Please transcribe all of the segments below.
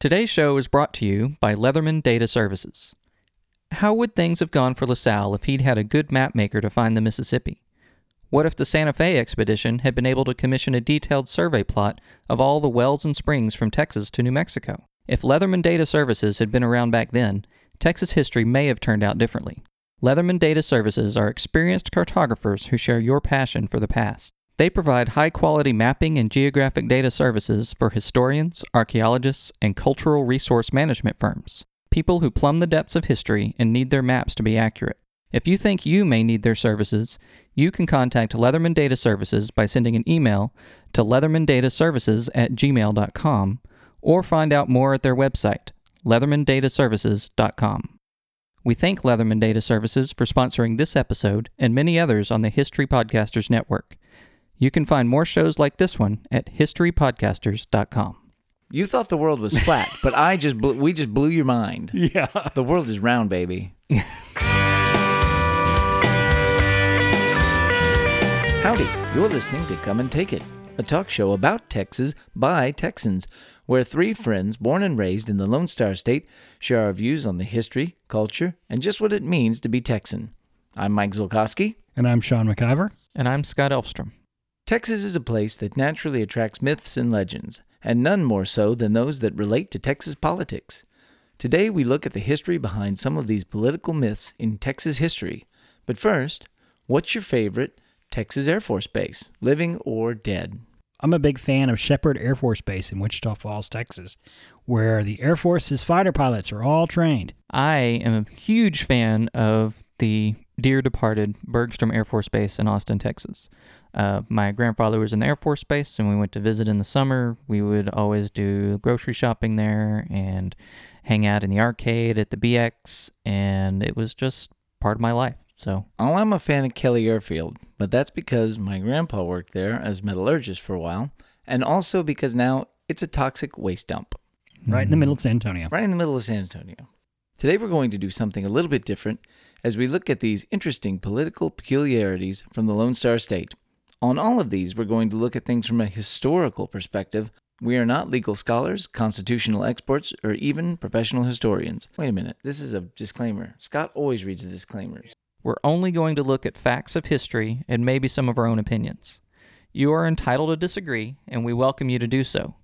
Today's show is brought to you by Leatherman Data Services. How would things have gone for LaSalle if he'd had a good map maker to find the Mississippi? What if the Santa Fe expedition had been able to commission a detailed survey plot of all the wells and springs from Texas to New Mexico? If Leatherman Data Services had been around back then, Texas history may have turned out differently. Leatherman Data Services are experienced cartographers who share your passion for the past. They provide high quality mapping and geographic data services for historians, archaeologists, and cultural resource management firms, people who plumb the depths of history and need their maps to be accurate. If you think you may need their services, you can contact Leatherman Data Services by sending an email to leathermandataservices at gmail.com or find out more at their website, leathermandataservices.com. We thank Leatherman Data Services for sponsoring this episode and many others on the History Podcasters Network. You can find more shows like this one at historypodcasters.com. You thought the world was flat, but I just blew, we just blew your mind. Yeah. The world is round, baby. Howdy, you're listening to Come and Take It, a talk show about Texas by Texans, where three friends born and raised in the Lone Star State share our views on the history, culture, and just what it means to be Texan. I'm Mike Zolkowski. And I'm Sean McIver. And I'm Scott Elfstrom. Texas is a place that naturally attracts myths and legends, and none more so than those that relate to Texas politics. Today we look at the history behind some of these political myths in Texas history. But first, what's your favorite Texas Air Force Base, living or dead? I'm a big fan of Sheppard Air Force Base in Wichita Falls, Texas, where the Air Force's fighter pilots are all trained. I am a huge fan of the dear departed Bergstrom Air Force Base in Austin, Texas. Uh, my grandfather was in the Air Force Base, and we went to visit in the summer. We would always do grocery shopping there and hang out in the arcade at the BX, and it was just part of my life. So, Oh, I'm a fan of Kelly Airfield, but that's because my grandpa worked there as metallurgist for a while, and also because now it's a toxic waste dump Right in the middle of San Antonio. right in the middle of San Antonio. Today we're going to do something a little bit different as we look at these interesting political peculiarities from the Lone Star State. On all of these, we're going to look at things from a historical perspective. We are not legal scholars, constitutional experts, or even professional historians. Wait a minute, this is a disclaimer. Scott always reads the disclaimers. we're only going to look at facts of history and maybe some of our own opinions. You are entitled to disagree, and we welcome you to do so.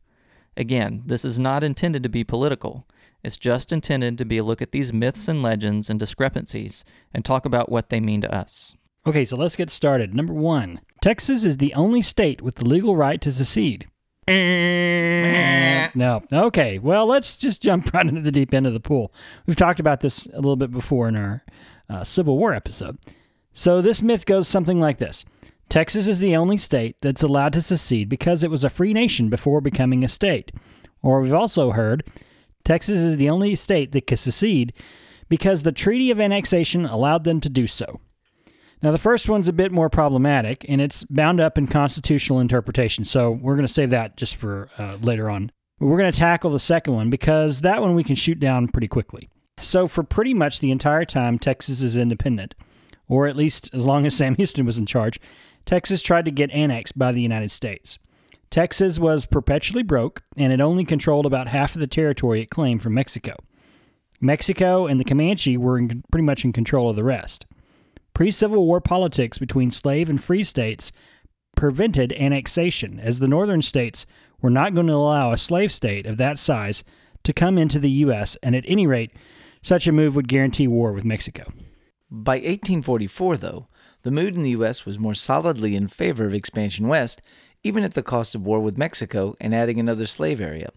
Again, this is not intended to be political. It's just intended to be a look at these myths and legends and discrepancies and talk about what they mean to us. Okay, so let's get started. Number one Texas is the only state with the legal right to secede. No. Okay, well, let's just jump right into the deep end of the pool. We've talked about this a little bit before in our uh, Civil War episode. So this myth goes something like this Texas is the only state that's allowed to secede because it was a free nation before becoming a state. Or we've also heard Texas is the only state that can secede because the Treaty of Annexation allowed them to do so. Now, the first one's a bit more problematic, and it's bound up in constitutional interpretation, so we're going to save that just for uh, later on. We're going to tackle the second one because that one we can shoot down pretty quickly. So, for pretty much the entire time Texas is independent, or at least as long as Sam Houston was in charge, Texas tried to get annexed by the United States. Texas was perpetually broke, and it only controlled about half of the territory it claimed from Mexico. Mexico and the Comanche were in, pretty much in control of the rest. Pre Civil War politics between slave and free states prevented annexation, as the northern states were not going to allow a slave state of that size to come into the U.S., and at any rate, such a move would guarantee war with Mexico. By 1844, though, the mood in the U.S. was more solidly in favor of expansion west, even at the cost of war with Mexico and adding another slave area.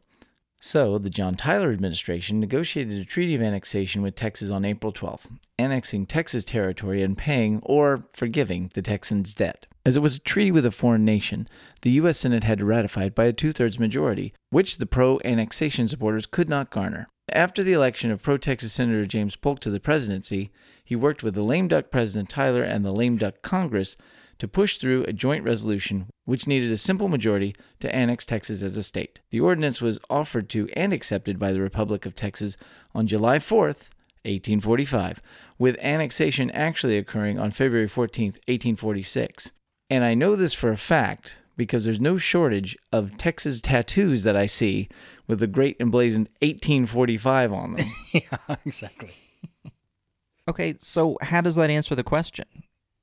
So, the John Tyler administration negotiated a treaty of annexation with Texas on April 12th, annexing Texas territory and paying, or forgiving, the Texans' debt. As it was a treaty with a foreign nation, the U.S. Senate had to ratify it by a two thirds majority, which the pro annexation supporters could not garner. After the election of pro Texas Senator James Polk to the presidency, he worked with the lame duck President Tyler and the lame duck Congress to push through a joint resolution which needed a simple majority to annex Texas as a state. The ordinance was offered to and accepted by the Republic of Texas on July 4th, 1845, with annexation actually occurring on February 14th, 1846. And I know this for a fact because there's no shortage of Texas tattoos that I see with the great emblazoned 1845 on them. yeah, exactly. Okay, so how does that answer the question?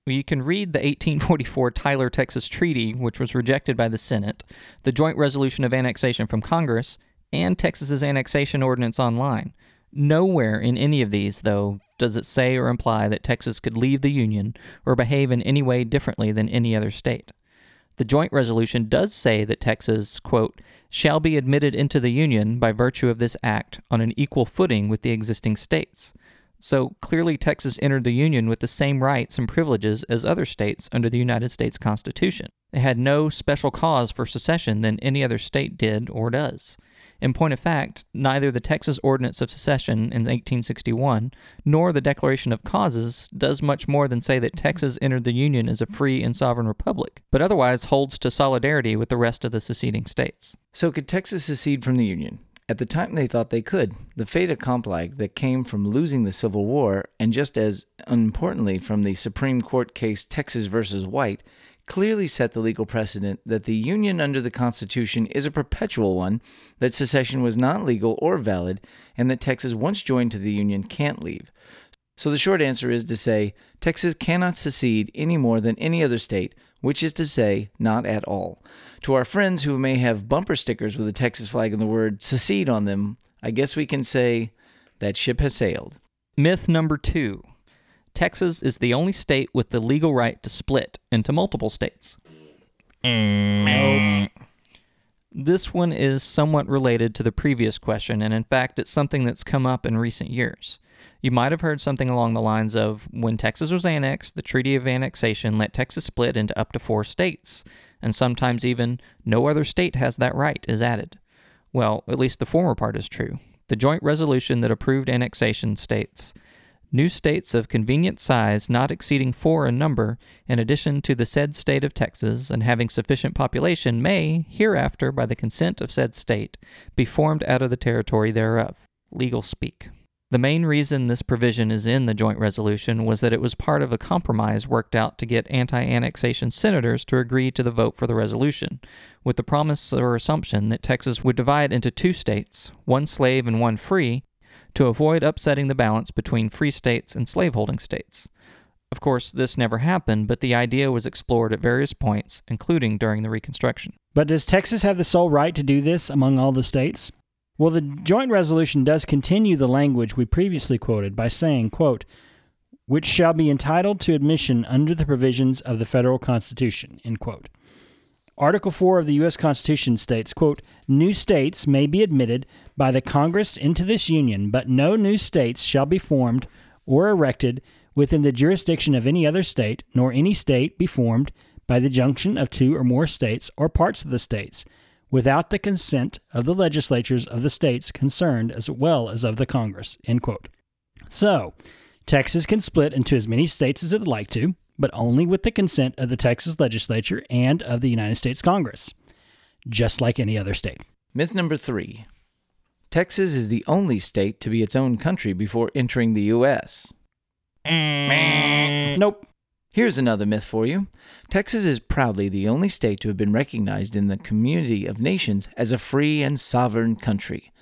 Well, you can read the 1844 Tyler, Texas Treaty, which was rejected by the Senate, the Joint Resolution of Annexation from Congress, and Texas's annexation ordinance online. Nowhere in any of these, though, does it say or imply that Texas could leave the Union or behave in any way differently than any other state. The joint resolution does say that Texas, quote, shall be admitted into the Union by virtue of this act on an equal footing with the existing states. So clearly, Texas entered the Union with the same rights and privileges as other states under the United States Constitution. It had no special cause for secession than any other state did or does. In point of fact, neither the Texas Ordinance of Secession in 1861 nor the Declaration of Causes does much more than say that Texas entered the Union as a free and sovereign republic, but otherwise holds to solidarity with the rest of the seceding states. So, could Texas secede from the Union? At the time, they thought they could. The fait accompli that came from losing the Civil War, and just as importantly from the Supreme Court case Texas versus White, clearly set the legal precedent that the Union under the Constitution is a perpetual one, that secession was not legal or valid, and that Texas, once joined to the Union, can't leave. So the short answer is to say Texas cannot secede any more than any other state, which is to say, not at all. To our friends who may have bumper stickers with a Texas flag and the word secede on them, I guess we can say that ship has sailed. Myth number two Texas is the only state with the legal right to split into multiple states. Nope. This one is somewhat related to the previous question, and in fact, it's something that's come up in recent years. You might have heard something along the lines of when Texas was annexed, the Treaty of Annexation let Texas split into up to four states, and sometimes even no other state has that right is added. Well, at least the former part is true. The joint resolution that approved annexation states new states of convenient size not exceeding four in number, in addition to the said state of Texas, and having sufficient population, may, hereafter, by the consent of said state, be formed out of the territory thereof. Legal speak. The main reason this provision is in the joint resolution was that it was part of a compromise worked out to get anti annexation senators to agree to the vote for the resolution, with the promise or assumption that Texas would divide into two states, one slave and one free, to avoid upsetting the balance between free states and slaveholding states. Of course, this never happened, but the idea was explored at various points, including during the Reconstruction. But does Texas have the sole right to do this among all the states? Well, the joint resolution does continue the language we previously quoted by saying, quote, which shall be entitled to admission under the provisions of the federal constitution, end quote. Article 4 of the U.S. Constitution states, quote, New states may be admitted by the Congress into this union, but no new states shall be formed or erected within the jurisdiction of any other state, nor any state be formed by the junction of two or more states or parts of the states, without the consent of the legislatures of the states concerned as well as of the Congress, end quote. So, Texas can split into as many states as it would like to, but only with the consent of the Texas legislature and of the United States Congress, just like any other state. Myth number three Texas is the only state to be its own country before entering the U.S. Nope. Here's another myth for you Texas is proudly the only state to have been recognized in the community of nations as a free and sovereign country.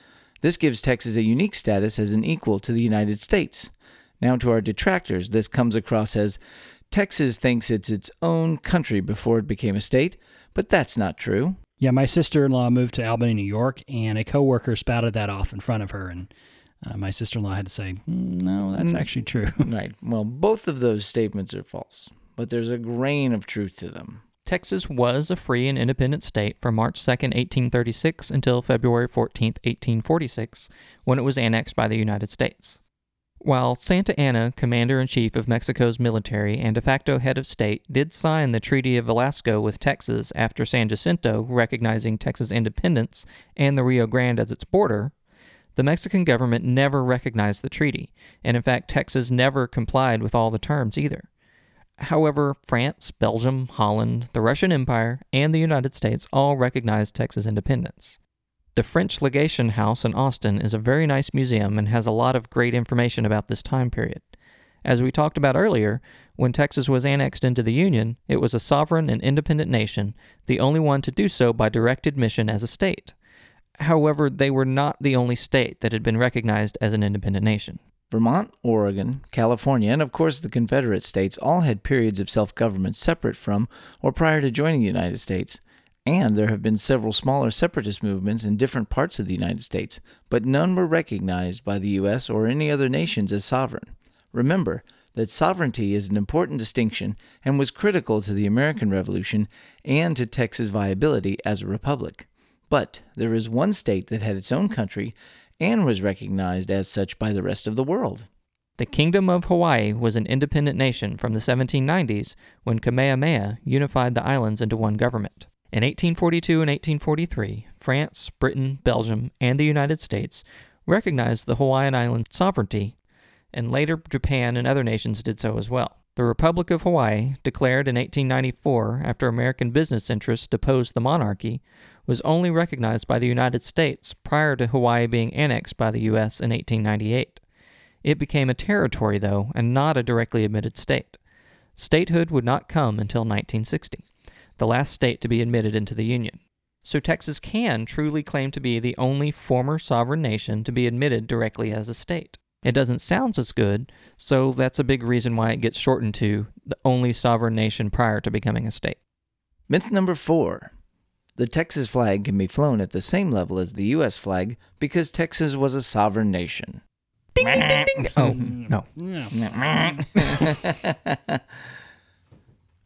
This gives Texas a unique status as an equal to the United States. Now, to our detractors, this comes across as Texas thinks it's its own country before it became a state, but that's not true. Yeah, my sister in law moved to Albany, New York, and a coworker spouted that off in front of her, and uh, my sister in law had to say, "Mm, no, that's Mm. actually true. Right. Well, both of those statements are false, but there's a grain of truth to them. Texas was a free and independent state from March 2, 1836 until February 14, 1846, when it was annexed by the United States. While Santa Anna, commander in chief of Mexico's military and de facto head of state, did sign the Treaty of Velasco with Texas after San Jacinto recognizing Texas independence and the Rio Grande as its border, the Mexican government never recognized the treaty, and in fact, Texas never complied with all the terms either. However, France, Belgium, Holland, the Russian Empire, and the United States all recognized Texas independence. The French Legation House in Austin is a very nice museum and has a lot of great information about this time period. As we talked about earlier, when Texas was annexed into the Union, it was a sovereign and independent nation, the only one to do so by direct admission as a state. However, they were not the only state that had been recognized as an independent nation. Vermont, Oregon, California, and of course the Confederate States all had periods of self government separate from or prior to joining the United States. And there have been several smaller separatist movements in different parts of the United States, but none were recognized by the U.S. or any other nations as sovereign. Remember that sovereignty is an important distinction and was critical to the American Revolution and to Texas' viability as a republic. But there is one state that had its own country and was recognized as such by the rest of the world. The Kingdom of Hawaii was an independent nation from the 1790s when Kamehameha unified the islands into one government. In 1842 and 1843, France, Britain, Belgium, and the United States recognized the Hawaiian Islands' sovereignty, and later Japan and other nations did so as well. The Republic of Hawaii, declared in 1894 after American business interests deposed the monarchy, was only recognized by the United States prior to Hawaii being annexed by the U.S. in 1898. It became a territory, though, and not a directly admitted state. Statehood would not come until 1960, the last state to be admitted into the Union. So Texas can truly claim to be the only former sovereign nation to be admitted directly as a state. It doesn't sound as good, so that's a big reason why it gets shortened to the only sovereign nation prior to becoming a state. Myth number four the Texas flag can be flown at the same level as the U.S. flag because Texas was a sovereign nation. Ding, ding, ding, ding. Oh, no.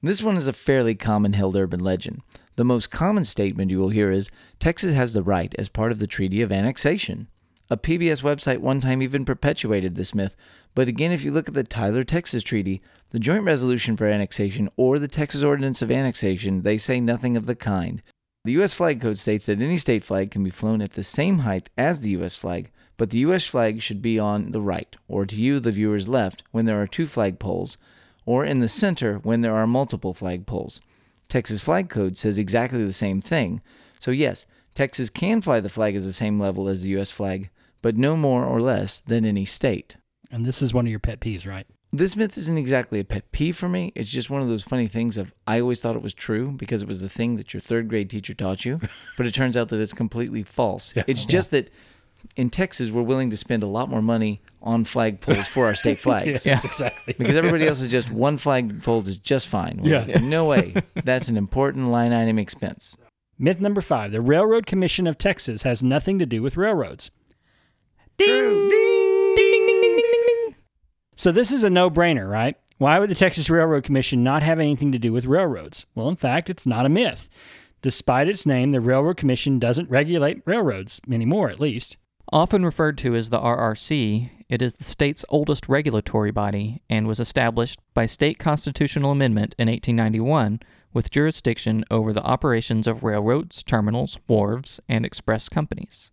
this one is a fairly common held urban legend. The most common statement you will hear is Texas has the right as part of the Treaty of Annexation. A PBS website one time even perpetuated this myth, but again, if you look at the Tyler, Texas Treaty, the Joint Resolution for Annexation, or the Texas Ordinance of Annexation, they say nothing of the kind. The U.S. flag code states that any state flag can be flown at the same height as the U.S. flag, but the U.S. flag should be on the right, or to you, the viewer's left, when there are two flag poles, or in the center when there are multiple flagpoles. Texas flag code says exactly the same thing. So, yes, Texas can fly the flag as the same level as the U.S. flag, but no more or less than any state. And this is one of your pet peeves, right? This myth isn't exactly a pet peeve for me. It's just one of those funny things of I always thought it was true because it was the thing that your third grade teacher taught you, but it turns out that it's completely false. Yeah. It's just that in Texas we're willing to spend a lot more money on flagpoles for our state flags. yes, exactly. Because everybody else is just one flagpole is just fine. yeah. No way. That's an important line item expense. Myth number five: The Railroad Commission of Texas has nothing to do with railroads. True. Ding, ding, ding, ding, ding. So this is a no-brainer, right? Why would the Texas Railroad Commission not have anything to do with railroads? Well, in fact, it's not a myth. Despite its name, the Railroad Commission doesn't regulate railroads anymore, at least. Often referred to as the RRC, it is the state's oldest regulatory body and was established by state constitutional amendment in 1891 with jurisdiction over the operations of railroads, terminals, wharves, and express companies.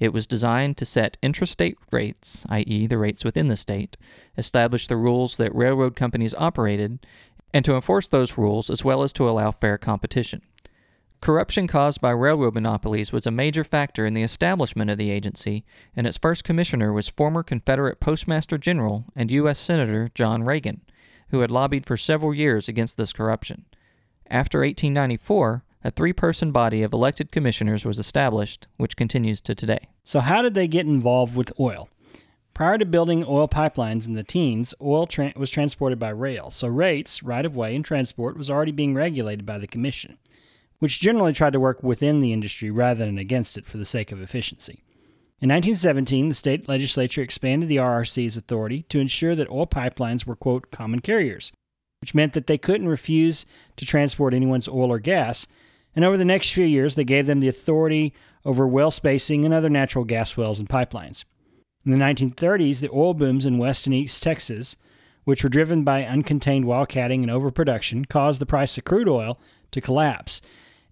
It was designed to set intrastate rates, i.e., the rates within the state, establish the rules that railroad companies operated, and to enforce those rules as well as to allow fair competition. Corruption caused by railroad monopolies was a major factor in the establishment of the agency, and its first commissioner was former Confederate Postmaster General and U.S. Senator John Reagan, who had lobbied for several years against this corruption. After 1894, a three person body of elected commissioners was established, which continues to today. So, how did they get involved with oil? Prior to building oil pipelines in the teens, oil tra- was transported by rail, so rates, right of way, and transport was already being regulated by the Commission, which generally tried to work within the industry rather than against it for the sake of efficiency. In 1917, the state legislature expanded the RRC's authority to ensure that oil pipelines were, quote, common carriers, which meant that they couldn't refuse to transport anyone's oil or gas, and over the next few years, they gave them the authority over well spacing and other natural gas wells and pipelines. In the 1930s, the oil booms in West and East Texas, which were driven by uncontained wildcatting and overproduction, caused the price of crude oil to collapse.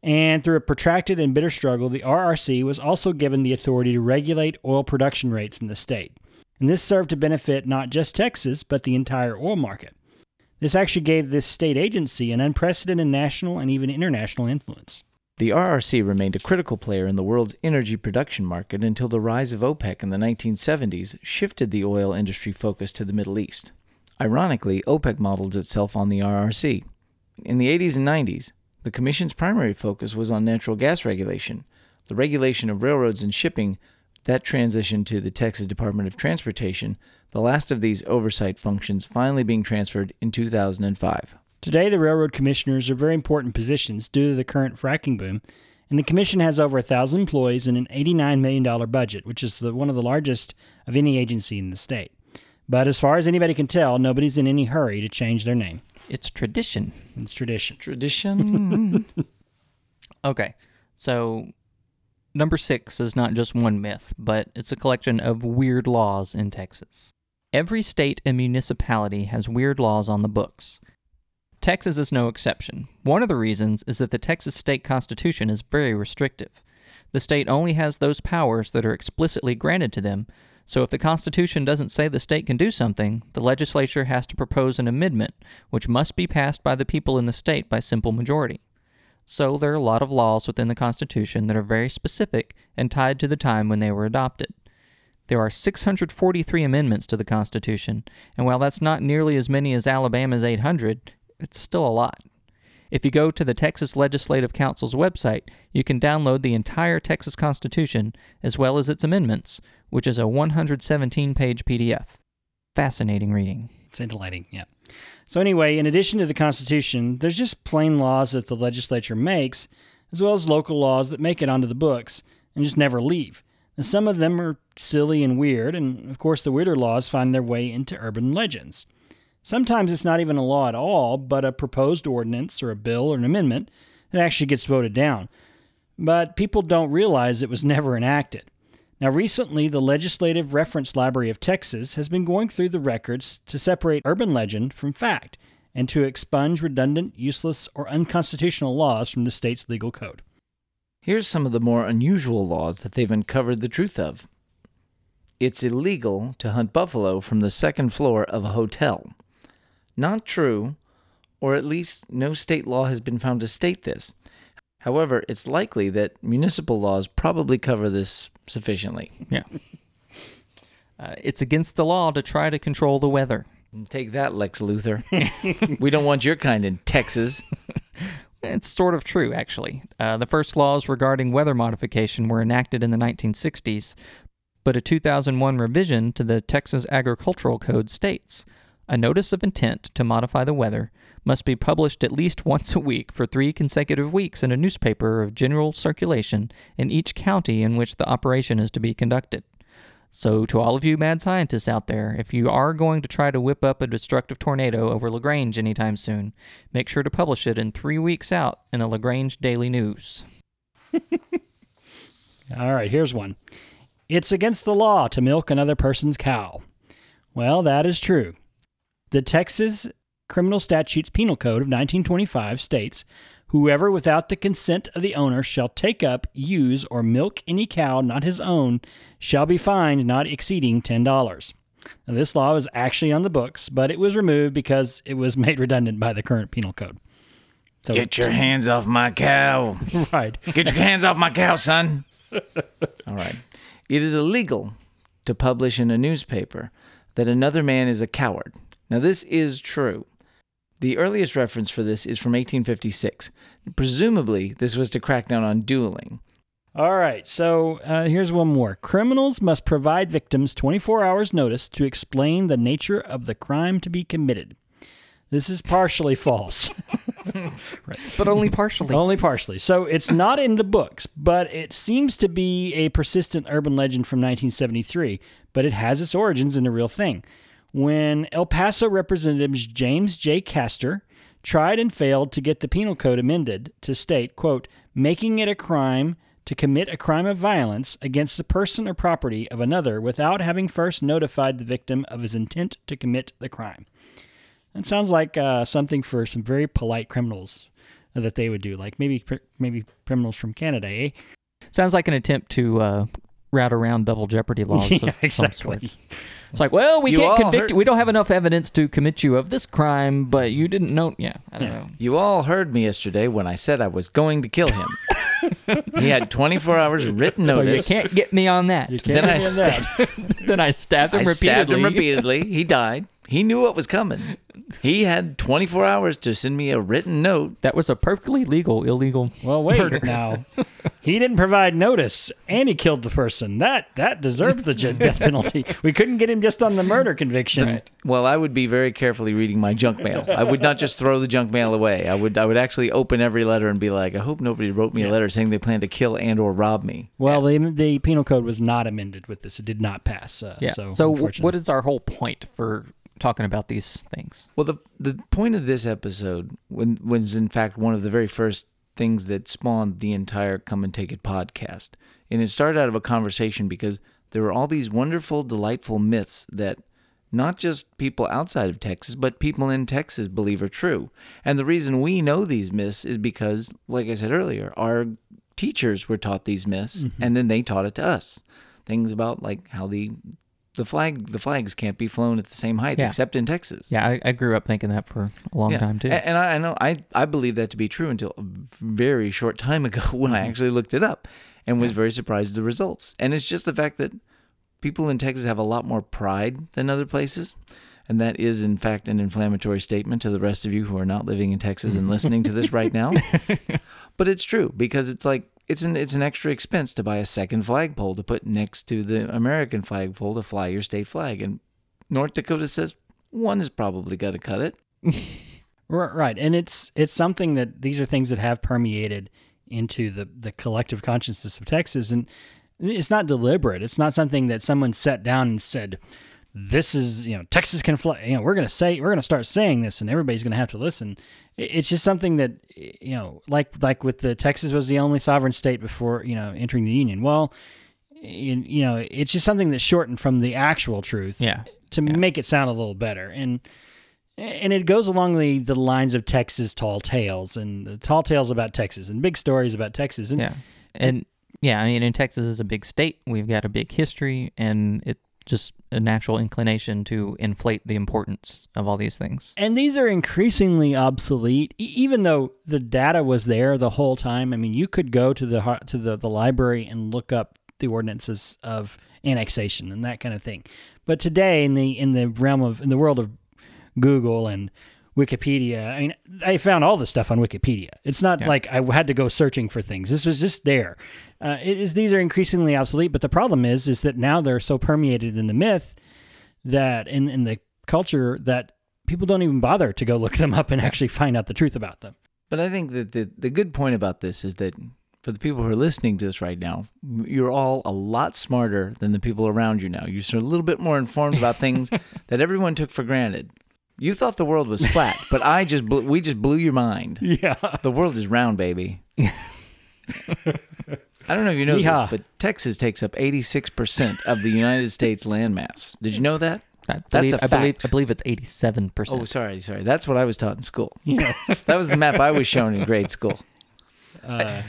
And through a protracted and bitter struggle, the RRC was also given the authority to regulate oil production rates in the state. And this served to benefit not just Texas, but the entire oil market. This actually gave this state agency an unprecedented national and even international influence. The RRC remained a critical player in the world's energy production market until the rise of OPEC in the 1970s shifted the oil industry focus to the Middle East. Ironically, OPEC models itself on the RRC. In the 80s and 90s, the Commission's primary focus was on natural gas regulation. The regulation of railroads and shipping that transitioned to the Texas Department of Transportation, the last of these oversight functions finally being transferred in 2005. Today, the railroad commissioners are very important positions due to the current fracking boom, and the commission has over a thousand employees and an $89 million budget, which is the, one of the largest of any agency in the state. But as far as anybody can tell, nobody's in any hurry to change their name. It's tradition. It's tradition. Tradition. Okay, so number six is not just one myth, but it's a collection of weird laws in Texas. Every state and municipality has weird laws on the books. Texas is no exception. One of the reasons is that the Texas state constitution is very restrictive. The state only has those powers that are explicitly granted to them, so if the Constitution doesn't say the state can do something, the legislature has to propose an amendment, which must be passed by the people in the state by simple majority. So there are a lot of laws within the Constitution that are very specific and tied to the time when they were adopted. There are 643 amendments to the Constitution, and while that's not nearly as many as Alabama's 800, it's still a lot. If you go to the Texas Legislative Council's website, you can download the entire Texas Constitution as well as its amendments, which is a 117 page PDF. Fascinating reading. It's Scintillating, yeah. So, anyway, in addition to the Constitution, there's just plain laws that the legislature makes, as well as local laws that make it onto the books and just never leave. And some of them are silly and weird, and of course, the weirder laws find their way into urban legends. Sometimes it's not even a law at all, but a proposed ordinance or a bill or an amendment that actually gets voted down. But people don't realize it was never enacted. Now, recently, the Legislative Reference Library of Texas has been going through the records to separate urban legend from fact and to expunge redundant, useless, or unconstitutional laws from the state's legal code. Here's some of the more unusual laws that they've uncovered the truth of. It's illegal to hunt buffalo from the second floor of a hotel. Not true, or at least no state law has been found to state this. However, it's likely that municipal laws probably cover this sufficiently. Yeah. Uh, it's against the law to try to control the weather. Take that, Lex Luthor. we don't want your kind in Texas. It's sort of true, actually. Uh, the first laws regarding weather modification were enacted in the 1960s, but a 2001 revision to the Texas Agricultural Code states a notice of intent to modify the weather must be published at least once a week for three consecutive weeks in a newspaper of general circulation in each county in which the operation is to be conducted. So, to all of you mad scientists out there, if you are going to try to whip up a destructive tornado over LaGrange anytime soon, make sure to publish it in three weeks out in a LaGrange Daily News. All right, here's one. It's against the law to milk another person's cow. Well, that is true. The Texas Criminal Statutes Penal Code of 1925 states Whoever without the consent of the owner shall take up, use, or milk any cow not his own shall be fined not exceeding $10. Now, this law is actually on the books, but it was removed because it was made redundant by the current penal code. So Get your hands off my cow. right. Get your hands off my cow, son. All right. It is illegal to publish in a newspaper that another man is a coward. Now, this is true. The earliest reference for this is from 1856. Presumably, this was to crack down on dueling. All right, so uh, here's one more. Criminals must provide victims 24 hours' notice to explain the nature of the crime to be committed. This is partially false. right. But only partially. Only partially. So it's not in the books, but it seems to be a persistent urban legend from 1973, but it has its origins in a real thing. When El Paso Representatives James J. Kaster tried and failed to get the penal code amended to state, quote, making it a crime to commit a crime of violence against the person or property of another without having first notified the victim of his intent to commit the crime. That sounds like uh, something for some very polite criminals that they would do, like maybe maybe criminals from Canada, eh? Sounds like an attempt to uh, route around double jeopardy laws. yeah, of some sort. exactly. It's like, well, we You can't convict heard- you. We don't have enough evidence to commit you of this crime, but you didn't know. Yeah, I don't Yeah. know. You all heard me yesterday when I said I was going to kill him. he had 24 hours written notice. So you can't get me on that. You Then can't I be in that. then I stabbed him I stabbed repeatedly. him repeatedly. He died. He knew what was coming. He had 24 hours to send me a written note. That was a perfectly legal, illegal. Well, wait murder. now. He didn't provide notice, and he killed the person. That that deserves the death penalty. We couldn't get him just on the murder conviction. Well, I would be very carefully reading my junk mail. I would not just throw the junk mail away. I would I would actually open every letter and be like, I hope nobody wrote me a letter saying they plan to kill and or rob me. Well, the the penal code was not amended with this. It did not pass. Uh, Yeah. So, So, what is our whole point for talking about these things? Well, the the point of this episode when, was in fact one of the very first things that spawned the entire Come and Take It podcast, and it started out of a conversation because there were all these wonderful, delightful myths that not just people outside of Texas, but people in Texas believe are true. And the reason we know these myths is because, like I said earlier, our teachers were taught these myths, mm-hmm. and then they taught it to us. Things about like how the the flag the flags can't be flown at the same height Yeah. except in Texas. Yeah, I, I grew up thinking that for a long time too. And I, I know I, I believe that to be true until a very short time ago when I mm-hmm. actually looked it up and was very surprised at the results. And it's just the fact that people in Texas have a lot more pride than other places. And that is, in fact, an inflammatory statement to the rest of you who are not living in Texas and listening to this right now. but it's true because it's like it's an it's an extra expense to buy a second flagpole to put next to the American flagpole to fly your state flag. And North Dakota says one is probably going to cut it. Right, and it's it's something that these are things that have permeated into the the collective consciousness of Texas, and it's not deliberate. It's not something that someone sat down and said, "This is you know Texas can fly." You know, we're gonna say we're gonna start saying this, and everybody's gonna have to listen. It's just something that you know, like like with the Texas was the only sovereign state before you know entering the union. Well, you, you know, it's just something that's shortened from the actual truth yeah. to make it sound a little better and and it goes along the, the lines of Texas tall tales and the tall tales about Texas and big stories about Texas and Yeah. And yeah, I mean, in Texas is a big state. We've got a big history, and it's just a natural inclination to inflate the importance of all these things. and these are increasingly obsolete e- even though the data was there the whole time I mean you could go to the to the, the library and look up the ordinances of annexation and that kind of thing but today in the in the realm of in the world of Google and Wikipedia. I mean, I found all this stuff on Wikipedia. It's not Yeah. like I had to go searching for things. This was just there. Uh, it is these are increasingly obsolete, but the problem is is that now they're so permeated in the myth that in in the culture that people don't even bother to go look them up and actually find out the truth about them. But I think that the, the good point about this is that for the people who are listening to this right now, you're all a lot smarter than the people around you now. You're sort of a little bit more informed about things that everyone took for granted. You thought the world was flat, but I just blew, we just blew your mind. Yeah. The world is round, baby. I don't know if you know Yeehaw. this, but Texas takes up 86% of the United States landmass. Did you know that? I That's believe, a I believe, fact. I believe it's 87%. Oh, sorry, sorry. That's what I was taught in school. Yes. That was the map I was shown in grade school. Uh,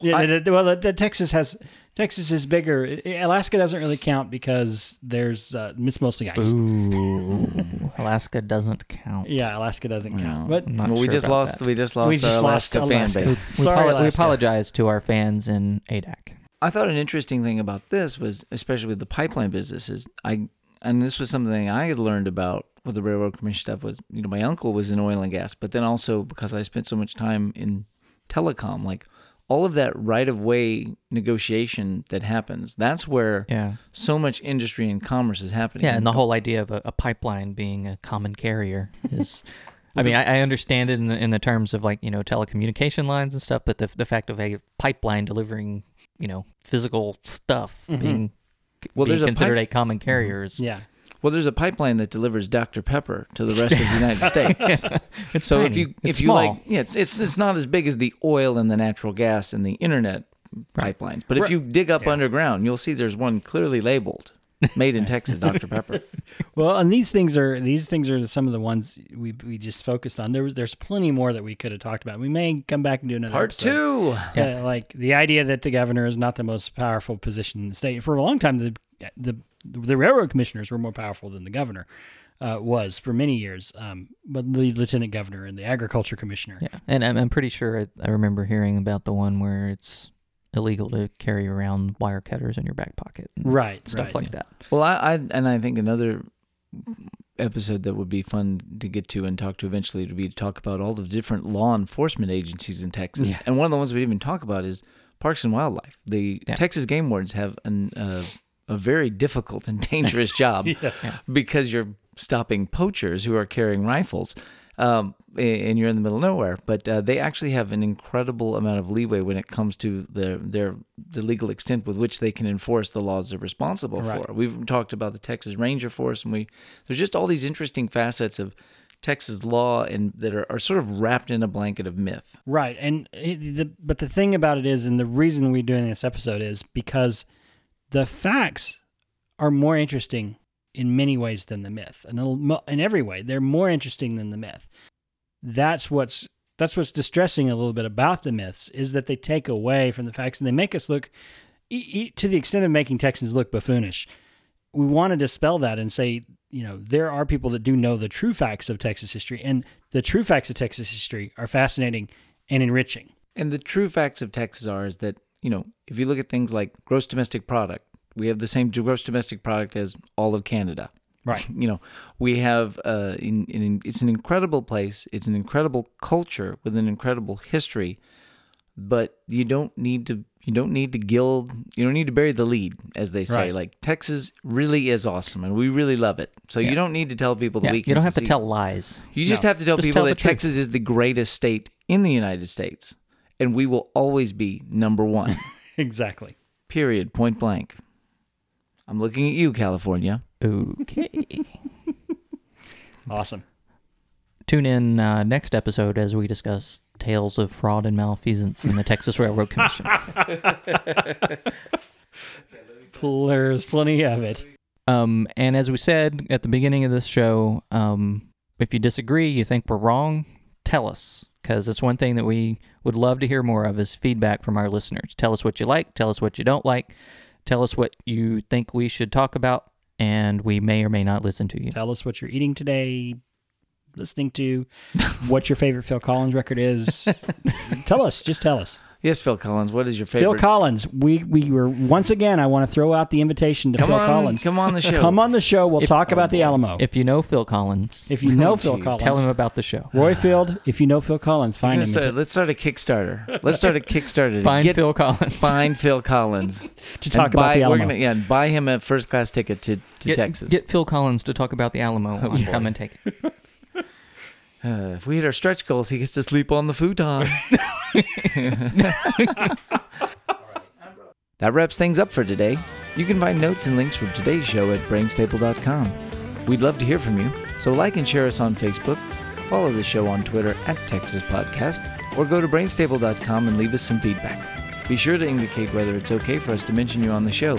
yeah. I- the- the- well, the, the Texas has Texas is bigger. Alaska doesn't really count because there's uh, it's mostly ice. Ooh, Alaska doesn't count. Yeah, Alaska doesn't count. No. But I'm not well, we just lost. We just lost We just our lost Alaska, Alaska. fan base. We, Sorry, apolo- we Alaska. apologize to our fans in Adak. I thought an interesting thing about this was, especially with the pipeline businesses, I and this was something I had learned about with the railroad commission stuff was, you know, my uncle was in oil and gas, but then also because I spent so much time in telecom, like all of that right of way negotiation that happens, that's where Yeah. so much industry and commerce is happening. Yeah, and the whole idea of a, a pipeline being a common carrier is. I mean, I, I understand it in the, in the terms of like you know telecommunication lines and stuff, but the the fact of a pipeline delivering you know physical stuff being Mm-hmm. Well, being there's a considered pipe- a common carrier is yeah, well, there's a pipeline that delivers Dr Pepper to the rest of the United States. it's So if tiny. you if It's you small. like, yeah, it's, it's it's not as big as the oil and the natural gas and the internet pipelines. But if you dig up underground, you'll see there's one clearly labeled, "Made in Texas, Dr Pepper." Well, and these things are these things are some of the ones we we just focused on. There was there's plenty more that we could have talked about. We may come back and do another Part episode. two. Yeah, like the idea that the governor is not the most powerful position in the state. For a long time, the the the railroad commissioners were more powerful than the governor uh, was for many years. Um, but the lieutenant governor and the agriculture commissioner. Yeah, and I'm, I'm pretty sure I, I remember hearing about the one where it's illegal to carry around wire cutters in your back pocket, and Right. Stuff right. like that. Well, I, I and I think another episode that would be fun to get to and talk to eventually would be to talk about all the different law enforcement agencies in Texas. Yeah. And one of the ones we didn't even talk about is Parks and Wildlife. The Yeah. Texas game wardens have an, uh, a very difficult and dangerous job because you're stopping poachers who are carrying rifles. Um, and you're in the middle of nowhere, but uh, they actually have an incredible amount of leeway when it comes to their their the legal extent with which they can enforce the laws they're responsible Right. for. We've talked about the Texas Ranger Force, and we there's just all these interesting facets of Texas law and that are, are sort of wrapped in a blanket of myth. Right, and it, the, but the thing about it is, and the reason we're doing this episode is because the facts are more interesting in many ways than the myth, and in every way they're more interesting than the myth. That's what's that's what's distressing a little bit about the myths is that they take away from the facts and they make us look to the extent of making Texans look buffoonish. We want to dispel that and say, you know, there are people that do know the true facts of Texas history, and the true facts of Texas history are fascinating and enriching. And the true facts of Texas are is that you know if you look at things like gross domestic product, we have the same gross domestic product as all of Canada. Right. You know, we have uh, in, in, it's an incredible place. It's an incredible culture with an incredible history, but you don't need to you don't need to gild you don't need to bury the lead, as they say. Right. Like Texas really is awesome, and we really love it. So Yeah. you don't need to tell people the Yeah, weaknesses. you don't have to tell lies. You just No. have to tell Just people tell that. Texas is the greatest state in the United States, and we will always be number one. Exactly. Period. Point blank. I'm looking at you, California. Okay. Awesome. Tune in uh, next episode as we discuss tales of fraud and malfeasance in the Texas Railroad Commission. There's plenty of it. Um, and as we said at the beginning of this show, um, if you disagree, you think we're wrong, tell us because it's one thing that we would love to hear more of is feedback from our listeners. Tell us what you like, tell us what you don't like, tell us what you think we should talk about, and we may or may not listen to you. Tell us what you're eating today, listening to, what your favorite Phil Collins record is. tell us. Just tell us. Yes, Phil Collins. What is your favorite? Phil Collins. We we were once again. I want to throw out the invitation to come Phil on, Collins. come on the show. Come on the show. We'll If- talk about the. Alamo. If, If you know Phil Collins, If you know Oh, Phil geez. Collins, tell him about the show. Roy Field. If you know Phil Collins, find Let's him. start, let's start a Kickstarter. Let's start a Kickstarter Find get Phil Collins. find Phil Collins to talk And about buy, the we're Alamo. gonna yeah, and buy him a first class ticket to, to get, Texas. Get Phil Collins to talk about the Alamo on Come and Take It. Uh, if we hit our stretch goals, he gets to sleep on the futon. that wraps things up for today. You can find notes and links from today's show at brainstable.com. We'd love to hear from you, so like and share us on Facebook, follow the show on Twitter at Texas Podcast, or go to brainstable.com and leave us some feedback. Be sure to indicate whether it's okay for us to mention you on the show.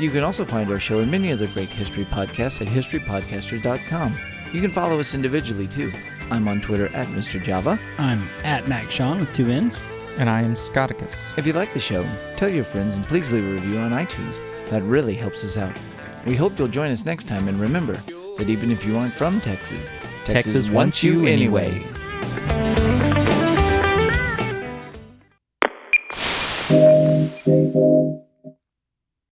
You can also find our show and many other great history podcasts at historypodcasters.com. You can follow us individually too. I'm on Twitter at Mr. Java. I'm at Mac Sean with two N's. And I am Scotticus. If you like the show, tell your friends and please leave a review on iTunes. That really helps us out. We hope you'll join us next time and remember that even if you aren't from Texas, Texas, Texas wants you anyway. anyway.